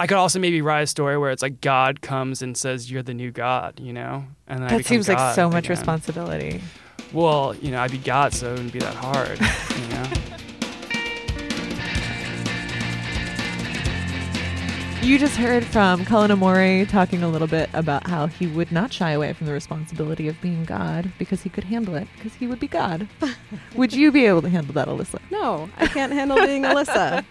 I could also maybe write a story where it's like God comes and says you're the new God, you know, and then That seems like so much responsibility. Well, you know, I'd be God, so it wouldn't be that hard, you know. You just heard from Cullen Omori talking a little bit about how he would not shy away from the responsibility of being God because he could handle it because he would be God. would you be able to handle that, Alyssa? No, I can't handle being Alyssa.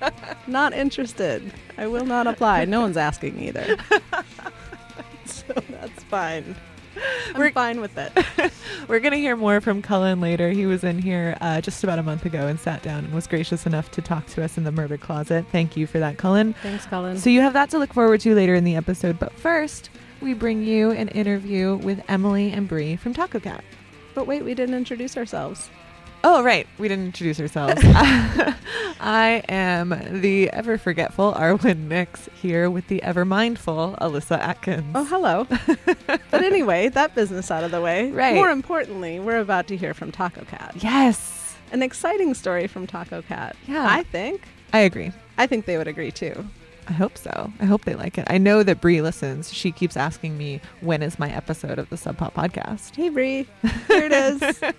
Not interested. I will not apply. No one's asking either. so that's fine. I'm We're- fine with it. We're going to hear more from Cullen later. He was in here uh, just about a month ago and sat down and was gracious enough to talk to us in the murder closet. Thank you for that, Cullen. Thanks, Cullen. So you have that to look forward to later in the episode. But first, we bring you an interview with Emily and Bree from Tacocat. but wait, we didn't introduce ourselves. Oh, right. We didn't introduce ourselves. I am the ever forgetful Arwen Nix here with the ever mindful Alyssa Atkins. Oh, hello. but anyway, that business out of the way. Right. More importantly, we're about to hear from Tacocat. yes. An exciting story from Tacocat. Yeah. I think. I agree. I think they would agree too. I hope so. I hope they like it. I know that Bree listens. She keeps asking me when is my episode of the Sub Pop podcast. Hey, Bree. Here it is.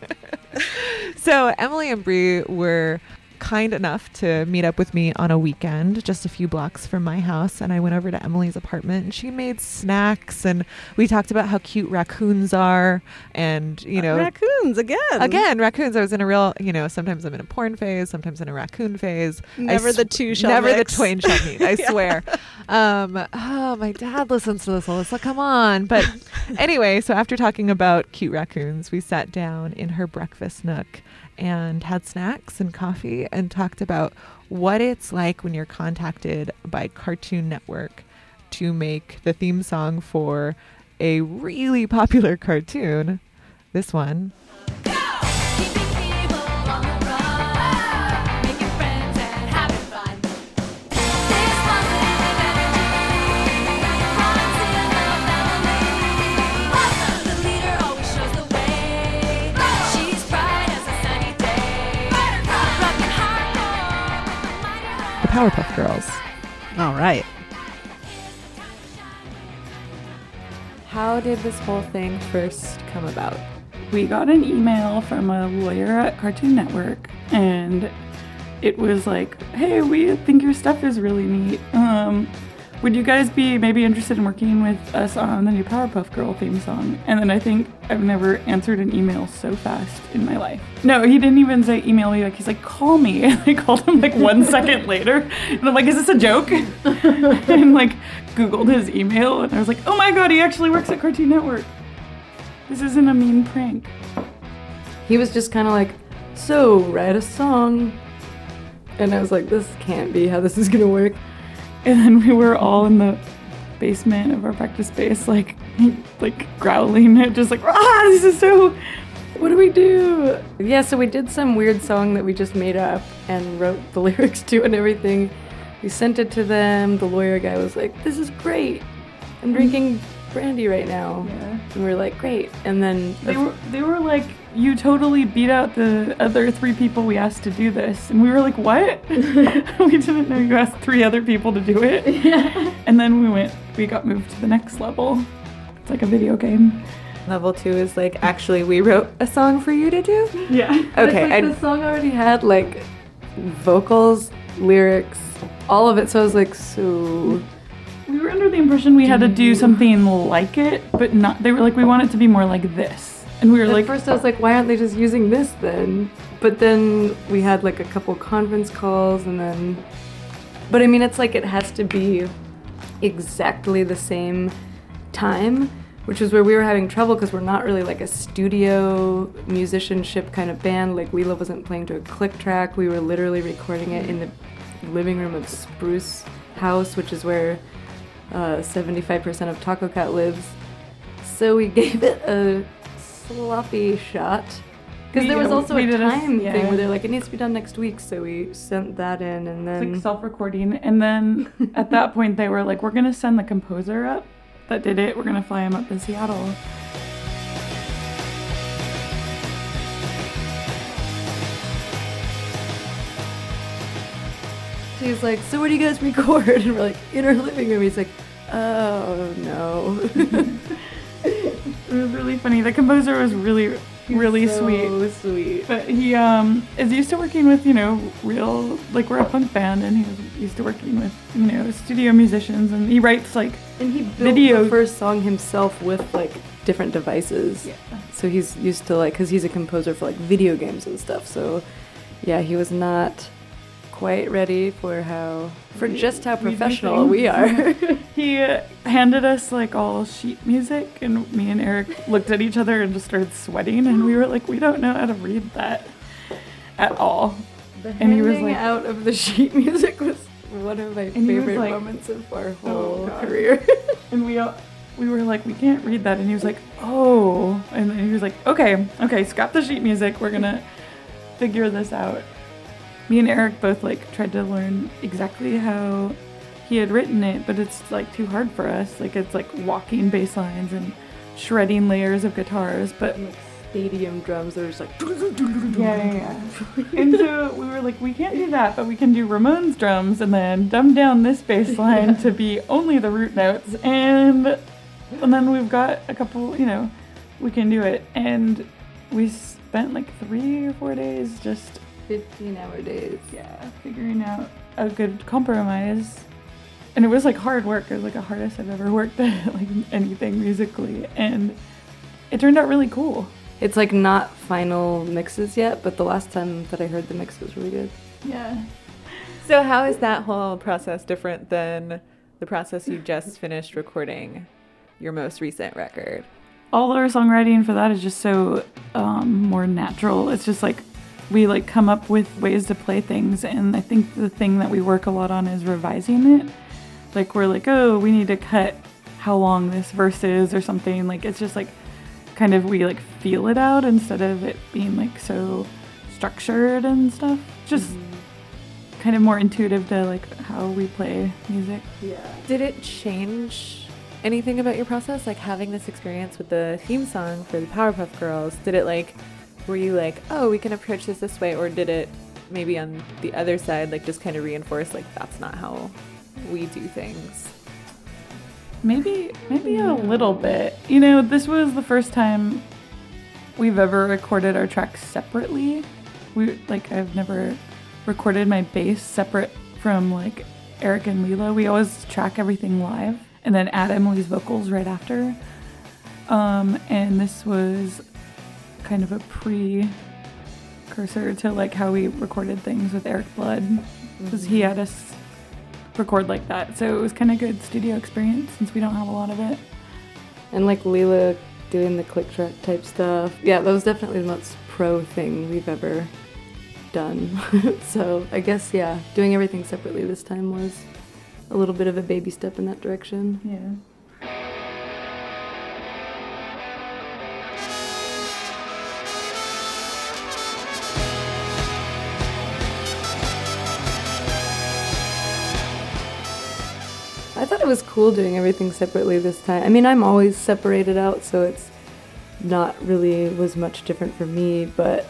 So Emily and Bree were kind enough to meet up with me on a weekend just a few blocks from my house and I went over to Emily's apartment and she made snacks and we talked about how cute raccoons are and you know raccoons again. again raccoons I was in a real you know sometimes I'm in a porn phase sometimes in a raccoon phase Never s- the two shall never mix. the twain shall meet I Yeah. swear um oh my dad listens to this Alyssa come on but anyway so after talking about cute raccoons we sat down in her breakfast nook and had snacks and coffee and talked about what it's like when you're contacted by Cartoon Network to make the theme song for a really popular cartoon. This one Powerpuff Girls All right. how did this whole thing first come about we got an email from a lawyer at Cartoon Network, and it was like, "Hey, we think your stuff is really neat. Um, would you guys be maybe interested in working with us on the new Powerpuff Girl theme song?" And then I think I've never answered an email so fast in my life. No, he didn't even say email me. Like he's like, "Call me," and I called him like one second later, and I'm like, "Is this a joke?" and like Googled his email, and I was like, "Oh my god, he actually works at Cartoon Network." This isn't a mean prank. he was just kind of like, "So write a song," and I was like, "This can't be how this is gonna work." And then we were all in the basement of our practice space, like, like growling, just like, ah, this is so. What do we do? Yeah, so we did some weird song that we just made up and wrote the lyrics to and everything. We sent it to them. The lawyer guy was like, "This is great. I'm drinking brandy right now." Yeah. And we are like, "Great." And then They were, they were like, you totally beat out the other three people we asked to do this, and we were like, what? we didn't know you asked three other people to do it. Yeah. And then we went, we got moved to the next level. It's like a video game. level two is like actually we wrote a song for you to do Yeah. okay like, and the song already had like vocals, lyrics, all of it. So I was like, "So We were under the impression we had to do something like it, but not. They were like, we want it to be more like this, and we were At like, first, I was like, why aren't they just using this then? But then we had like a couple conference calls, and then. But I mean, it's like it has to be exactly the same time, which is where we were having trouble because we're not really like a studio musicianship kind of band. Like, Lelah wasn't playing to a click track, we were literally recording it in the living room of Spruce House, which is where uh, 75% of Tacocat lives. So we gave it a sloppy shot. Because there was also a did a- time yeah. thing where they're like, it needs to be done next week. So we sent that in and then. like self-recording and then at that point they were like we're gonna send the composer up that did it we're gonna fly him up to seattle He's like, so what do you guys record? And we're like, in our living room. He's like, oh no. It was really funny. The composer was really, really sweet. So sweet. But he um is used to working with you know real like we're a punk band and he was used to working with you know studio musicians and he writes like And he built Video- the first song himself with like different devices. Yeah. So he's used to like, cause he's a composer for like video games and stuff. So yeah, he was not quite ready for how, for just how professional we are. he handed us like all sheet music and me and Eric looked at each other and just started sweating and we were like we don't know how to read that at all. The And he was like- out of the sheet music was one of my favorite like- moments of our Oh, whole God. career. And we all, we were like, we can't read that. And he was like, oh. And then he was like, okay, okay, scrap the sheet music. We're gonna figure this out. Me and Eric both like tried to learn exactly how he had written it, but it's like too hard for us. Like it's like walking bass lines and shredding layers of guitars, but like stadium drums that are just like. yeah, yeah, yeah. and so we were like, we can't do that, but we can do Ramones drums and then dumb down this bass line to be only the root notes, and and then we've got a couple, you know, we can do it. And we spent like three or four days just 15 hour days. yeah figuring out a good compromise. And it was like hard work. It was like the hardest I've ever worked at like anything musically, and it turned out really cool. It's like not final mixes yet, but the last time that I heard the mix was really good. Yeah. So how is that whole process different than the process you just finished recording your most recent record? all our songwriting for that is just so um, more natural. It's just like we like come up with ways to play things, and I think the thing that we work a lot on is revising it. Like we're like, oh, we need to cut how long this verse is or something. Like it's just like kind of we like feel it out instead of it being like so structured and stuff. Just mm-hmm. kind of more intuitive to like how we play music. Yeah. Did it change anything about your process? Like having this experience with the theme song for the Powerpuff Girls, did it like, were you like, oh, we can approach this this way? Or did it maybe on the other side, like just kind of reinforce, like, that's not how we do things? Maybe, maybe a little bit. You know, this was the first time we've ever recorded our tracks separately. We like I've never recorded my bass separate from like Eric and Lelah. We always track everything live and then add Emily's vocals right after. Um, and this was kind of a precursor to like how we recorded things with Erik Blood because he mm-hmm. had us record like that. So it was kind of good studio experience since we don't have a lot of it. And like Lelah doing the click track type stuff. Yeah, that was definitely the most pro thing we've ever done. so I guess, yeah, doing everything separately this time was a little bit of a baby step in that direction. Yeah. Was cool doing everything separately this time. I mean, I'm always separated out, so it's not really was much different for me, but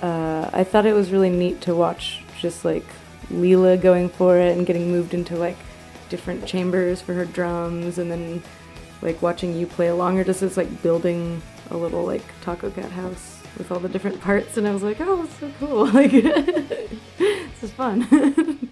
uh, I thought it was really neat to watch just like Lelah going for it and getting moved into like different chambers for her drums and then like watching you play along or just as like building a little like Tacocat house with all the different parts and I was like, oh, that's so cool. Like this is fun.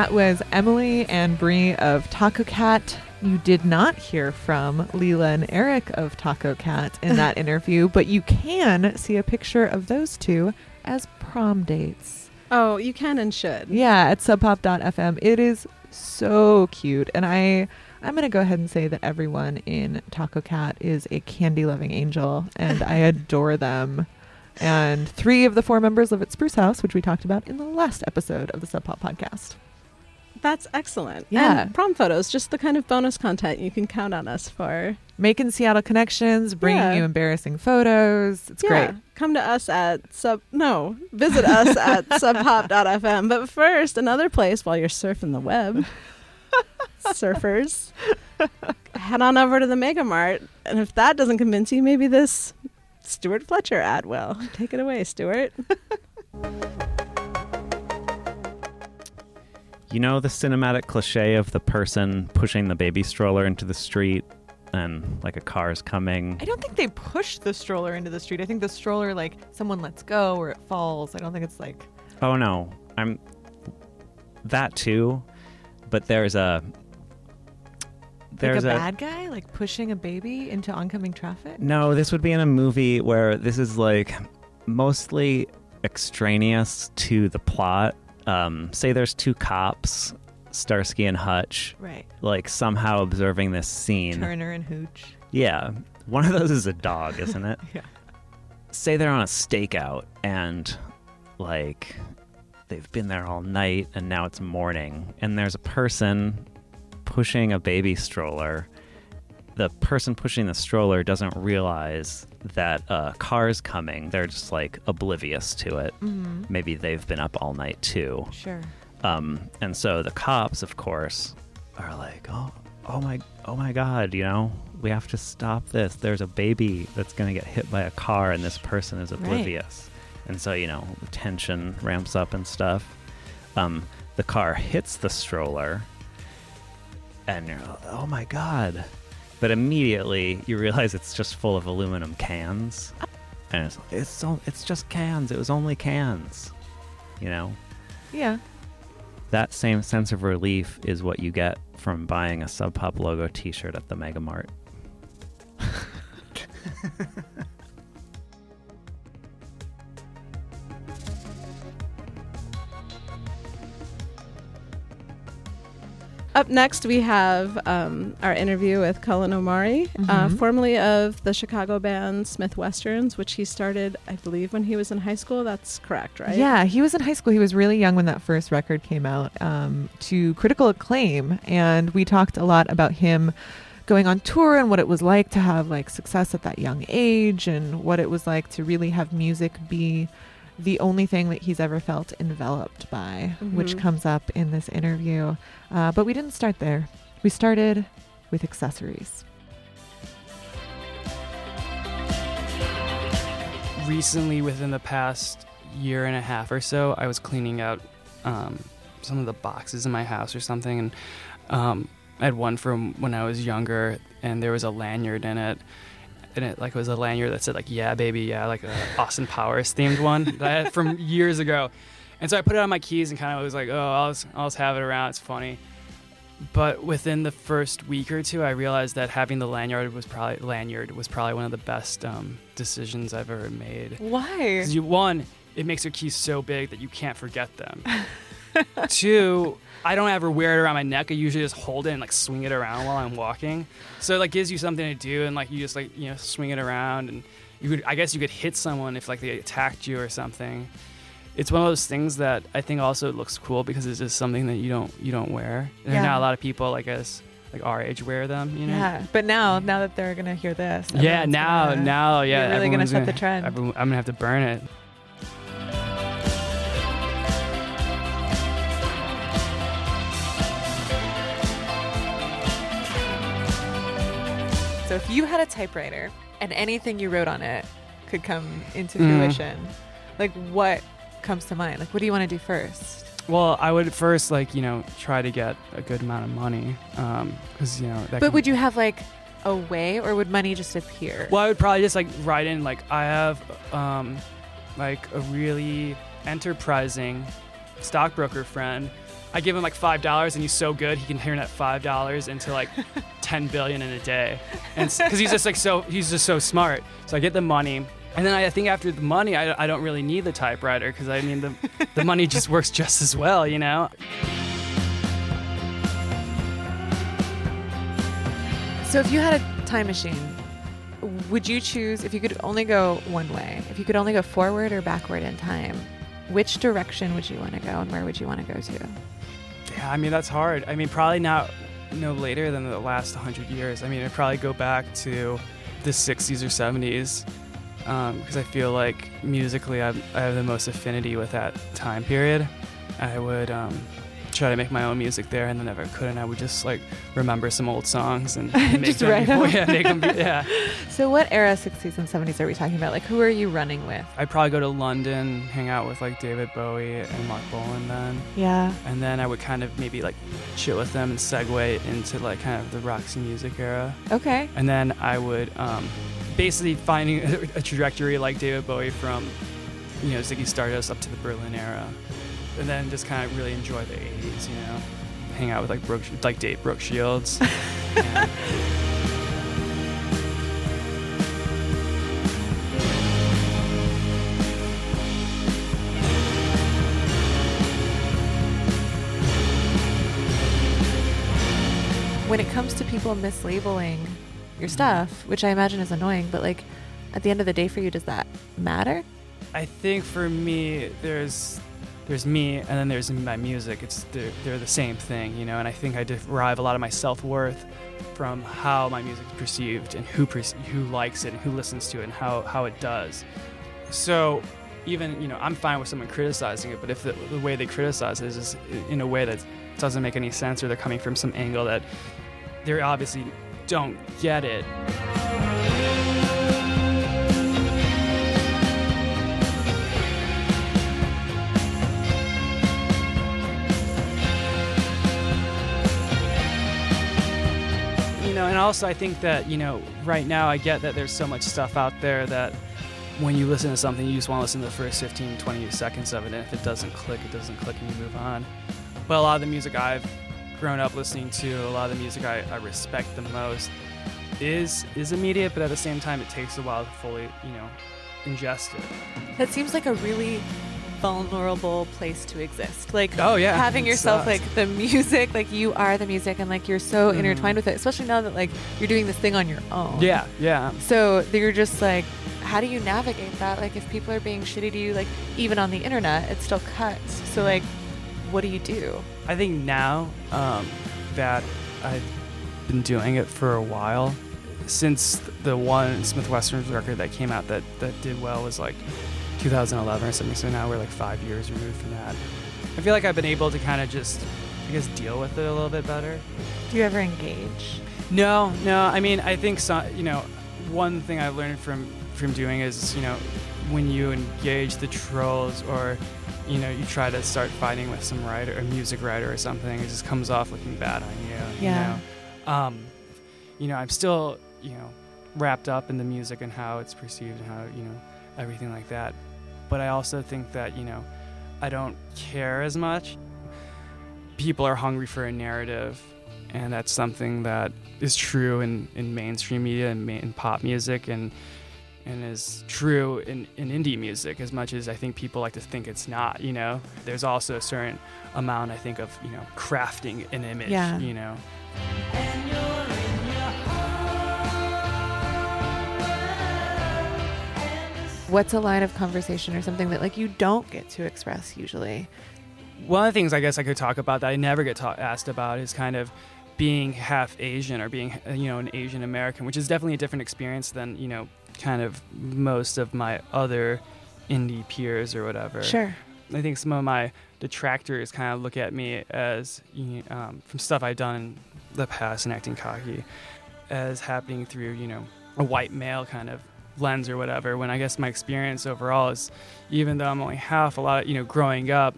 That was Emily and Bree of Tacocat. You did not hear from Lelah and Eric of Tacocat in that interview, but you can see a picture of those two as prom dates. Oh, you can and should. Yeah, at subpop.fm. It is so cute. And I I'm gonna go ahead and say that everyone in Tacocat is a candy loving angel and I adore them. and three of the four members live at Spruce House, which we talked about in the last episode of the Sub Pop podcast. That's excellent. Yeah. And prom photos, just the kind of bonus content you can count on us for. Making Seattle connections, bringing Yeah. you embarrassing photos. It's yeah. great. Come to us at sub no, visit us at subpop.fm. But first, another place while you're surfing the web. Surfers. Head on over to the MegaMart. And if that doesn't convince you, maybe this Stuart Fletcher ad will. Take it away, Stuart. You know the cinematic cliche of the person pushing the baby stroller into the street and like a car is coming? I don't think they push the stroller into the street. I think the stroller, like, someone lets go or it falls. I don't think it's like. Oh no, I'm that too, but there's a there's like a, bad guy, like pushing a baby into oncoming traffic. No, this would be in a movie where this is like mostly extraneous to the plot. Um, say there's two cops, Starsky and Hutch, Right. like somehow observing this scene. Turner and Hooch. Yeah, one of those is a dog, isn't it? Yeah. Say they're on a stakeout and like they've been there all night and now it's morning and there's a person pushing a baby stroller. The person pushing the stroller doesn't realize that a car's coming. They're just like oblivious to it. Mm-hmm. Maybe they've been up all night too. Sure. Um, and so the cops, of course, are like, "Oh, oh my, oh my God! You know, we have to stop this. There's a baby that's going to get hit by a car, and this person is oblivious." Right. And so, you know, the tension ramps up and stuff. Um, the car hits the stroller, and you're, like, "Oh my God!" But immediately you realize it's just full of aluminum cans, and it's it's so, it's just cans. It was only cans, you know Yeah. that same sense of relief is what you get from buying a Sub Pop logo T-shirt at the MegaMart. Up next, we have um, our interview with Cullen Omori, uh, Mhm. formerly of the Chicago band Smith Westerns, which he started, I believe, when he was in high school. That's correct, right? Yeah, he was in high school. He was really young when that first record came out um, to critical acclaim. And we talked a lot about him going on tour and what it was like to have like success at that young age and what it was like to really have music be the only thing that he's ever felt enveloped by, which Mhm. comes up in this interview. Uh, but we didn't start there. We started with accessories. recently within the past year and a half or so i was cleaning out um, some of the boxes in my house or something and um, i had one from when i was younger and there was a lanyard in it and it like was a lanyard that said like yeah baby yeah like a austin powers themed one that i had from years ago and so i put it on my keys and kind of was like oh i'll just, I'll just have it around it's funny but within the first week or two, I realized that having the lanyard was probably lanyard was probably one of the best um, decisions I've ever made. Why? Because you one, it makes your keys so big that you can't forget them. Two, I don't ever wear it around my neck. I usually just hold it and like swing it around while I'm walking. So it like gives you something to do and like you just like you know swing it around and you could I guess you could hit someone if like they attacked you or something. It's one of those things that I think also looks cool because it's just something that you don't you don't wear. And Yeah. not a lot of people like us like our age wear them. You know. Yeah, but now, now that they're gonna hear this, Yeah, now, gonna- now, yeah. you're really gonna set the trend. I'm gonna have to burn it. So if you had a typewriter and anything you wrote on it could come into Mm. fruition, like what comes to mind? Like what do you want to do first? Well, I would first like you know try to get a good amount of money, because you know. That But can- would you have like a way, or would money just appear? Well, I would probably just like write in like I have um, like a really enterprising stockbroker friend. I give him like five dollars, and he's so good he can turn that five dollars into like ten billion in a day, and because he's just like so he's just so smart. So I get the money, and then I think after the money, I, I don't really need the typewriter because I mean the the money just works just as well, you know. So if you had a time machine, Would you choose if you could only go one way? If you could only go forward or backward in time, which direction would you want to go and where would you want to go to? Yeah, I mean that's hard. I mean, probably not no later than the last 100 years. I mean, I'd probably go back to the 60s or 70s because I feel like musically I'm, I have the most affinity with that time period. I would um, try to make my own music there, and then if I couldn't, I would just like remember some old songs and make Just them write before- them. yeah, make them. Yeah, So, what era, 60s and 70s, are we talking about? Like, who are you running with? I'd probably go to London, hang out with like David Bowie and Marc Bolan then. Yeah. and then I would kind of maybe like chill with them and segue into like kind of the Roxy music era, Okay. and then I would um, basically finding a, a trajectory like David Bowie from you know Ziggy Stardust up to the Berlin era, and then just kind of really enjoy the '80s, you know, hang out with like Brooke, like date Brooke Shields. Yeah. When it comes to people mislabeling your stuff, mm-hmm. which I imagine is annoying, but like, at the end of the day, for you, does that matter? I think for me, there's there's me, and then there's my music. It's they're, they're the same thing, you know. And I think I derive a lot of my self worth from how my music is perceived and who who likes it and who listens to it and how how it does. So even you know, I'm fine with someone criticizing it, but if the, the way they criticize it is in a way that doesn't make any sense, or they're coming from some angle that they obviously don't get it. And also i think that you know right now i get that there's so much stuff out there that when you listen to something you just want to listen to the first 15 20 seconds of it and if it doesn't click it doesn't click and you move on. But a lot of the music i've grown up listening to a lot of the music i, I respect the most is is immediate but at the same time it takes a while to fully you know ingest it. That seems like a really vulnerable place to exist. Like, Oh, yeah. having It yourself sucks. like the music, like you are the music, and like you're so Mhm. intertwined with it. Especially now that like you're doing this thing on your own. yeah yeah So you're just like, how do you navigate that? Like, if people are being shitty to you, like even on the internet, it still cuts. So like, what do you do? I think now um, that I've been doing it for a while, since the one Smith Western record that came out that, that did well was like 2011 or something, so now we're like five years removed from that. I feel like I've been able to kind of just, I guess, deal with it a little bit better. Do you ever engage? No, no. I mean, I think so, you know, one thing I've learned from from doing is, you know, when you engage the trolls or, you know, you try to start fighting with some writer, a music writer or something, it just comes off looking bad on you. Yeah. You know, um, you know, I'm still, you know, wrapped up in the music and how it's perceived and how, you know, everything like that. But I also think that, you know, I don't care as much. People are hungry for a narrative and that's something that is true in, in mainstream media and in pop music and and is true in, in indie music as much as I think people like to think it's not, you know. There's also a certain amount I think of, you know, crafting an image, Yeah. you know. What's a line of conversation or something that like you don't get to express usually? One of the things I guess I could talk about that I never get ta- asked about is kind of being half Asian or being, uh, you know, an Asian American, which is definitely a different experience than, you know, kind of most of my other indie peers or whatever. Sure. I think some of my detractors kind of look at me as, um, from stuff I've done in the past and acting cocky, as happening through, you know, a white male kind of lens or whatever. When I guess my experience overall is, even though I'm only half, a lot of, you know, growing up,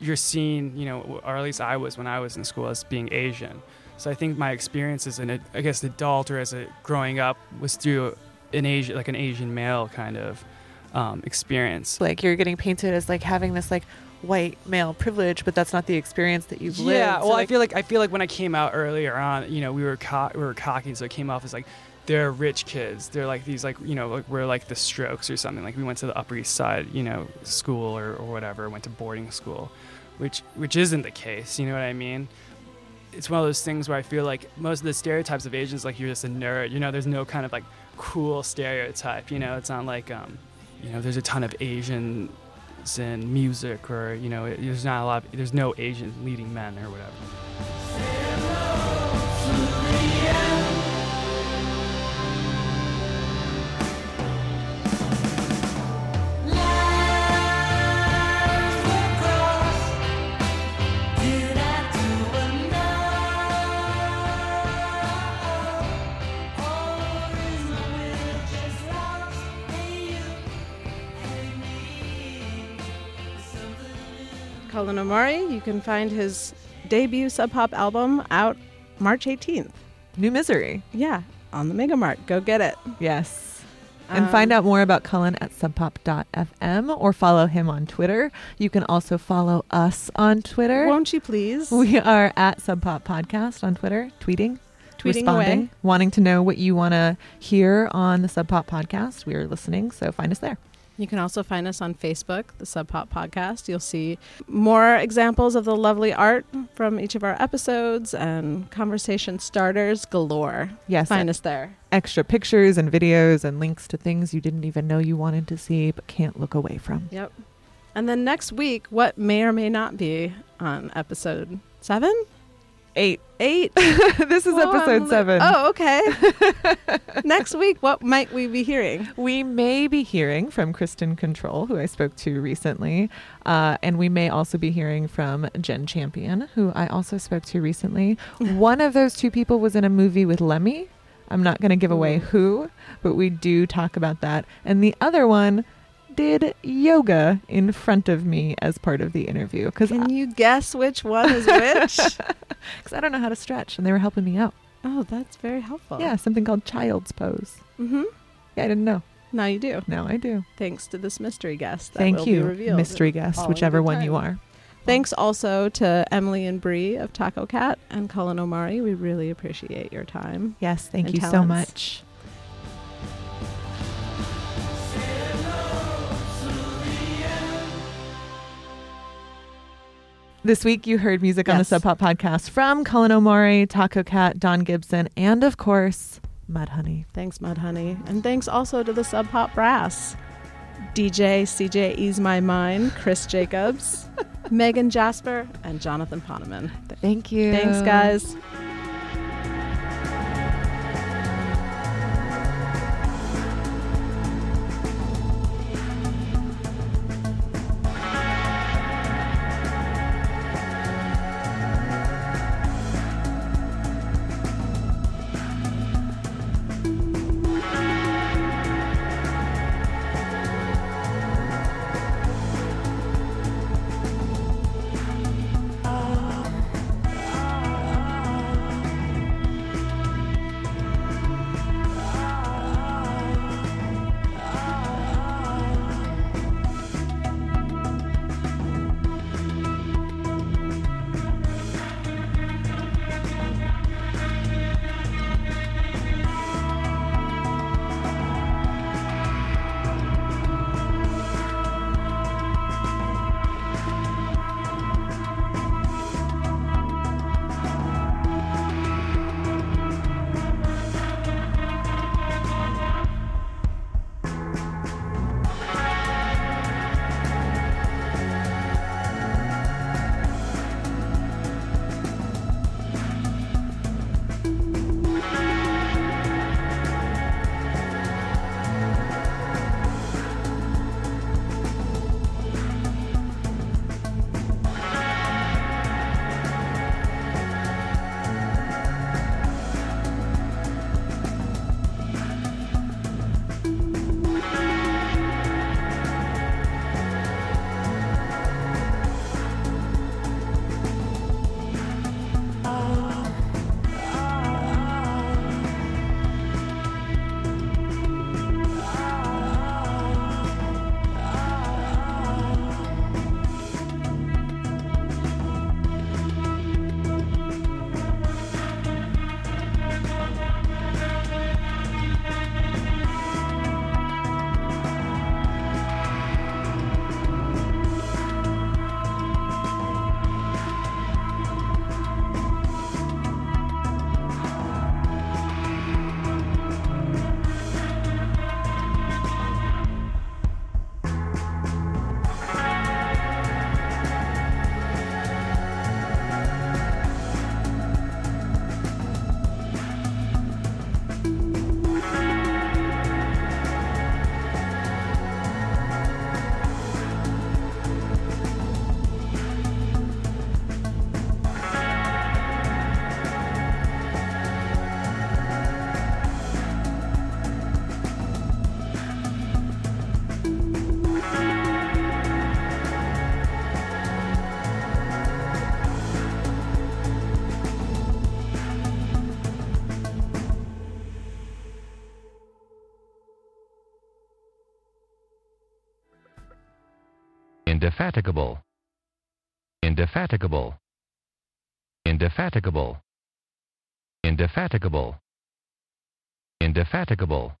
you're seen, you know, or at least I was when I was in school as being Asian. So I think my experience as an, I guess, adult or as a growing up was through an Asian, like an Asian male kind of um, experience. Like you're getting painted as like having this like white male privilege, but that's not the experience that you've lived. Yeah, So, well, I feel like I feel like when I came out earlier on, you know, we were co- we were cocky, so it came off as like they're rich kids. They're like these like you know like we're like the Strokes or something. Like we went to the Upper East Side, you know, school or, or whatever. Went to boarding school, which which isn't the case. You know what I mean? it's one of those things where I feel like most of the stereotypes of Asians, like you're just a nerd. You know, there's no kind of like cool stereotype. You know, it's not like um, you know, there's a ton of Asians in music or you know, there's not a lot. Of, there's no Asian leading men or whatever. Cullen Omori, you can find his debut Sub Pop album out March 18th. New Misery. Yeah, on the MegaMart. Go get it. Yes. And Um, find out more about Cullen at subpop.fm or follow him on Twitter. You can also follow us on Twitter. Won't you please? We are at Subpop Podcast on Twitter, tweeting, Tweeting responding, away. wanting to know what you want to hear on the Sub Pop Podcast. We are listening, so find us there. You can also find us on Facebook, the Sub Pop Podcast. You'll see more examples of the lovely art from each of our episodes and conversation starters galore. Yes, Find us there. extra pictures and videos and links to things you didn't even know you wanted to see but can't look away from. Yep. And then next week, what may or may not be on episode seven? Eight. Eight? this is Oh, episode li- seven. Oh, okay. next week, what might we be hearing? We may be hearing from Kristin Kontrol, who I spoke to recently, uh, and we may also be hearing from Jenn Champion, who I also spoke to recently. One of those two people was in a movie with Lemmy. I'm not going to give away who, but we do talk about that. And the other one did yoga in front of me as part of the interview because Can you guess which one is which? Because I don't know how to stretch, and they were helping me out. oh, that's very helpful. Yeah, something called child's pose. Mm-hmm. Yeah, I didn't know. Now you do. Now I do. Thanks to this mystery guest. That Thank will Be you, revealed mystery guest, whichever one you are. Thanks also to Emily and Bree of Tacocat and Cullen Omori. We really appreciate your time. Yes, thank you so much. This week, you heard music on the Yes. Sub Pop podcast from Cullen Omori, Taco Cat, Don Gibson, and of course, Mudhoney. Thanks, Mudhoney. And thanks also to the Sub Pop Brass. DJ CJ Ease My Mind, Chris Jacobs, Megan Jasper, and Jonathan Poneman. Thank you. Thanks, guys. Indefatigable, indefatigable, indefatigable, indefatigable, indefatigable,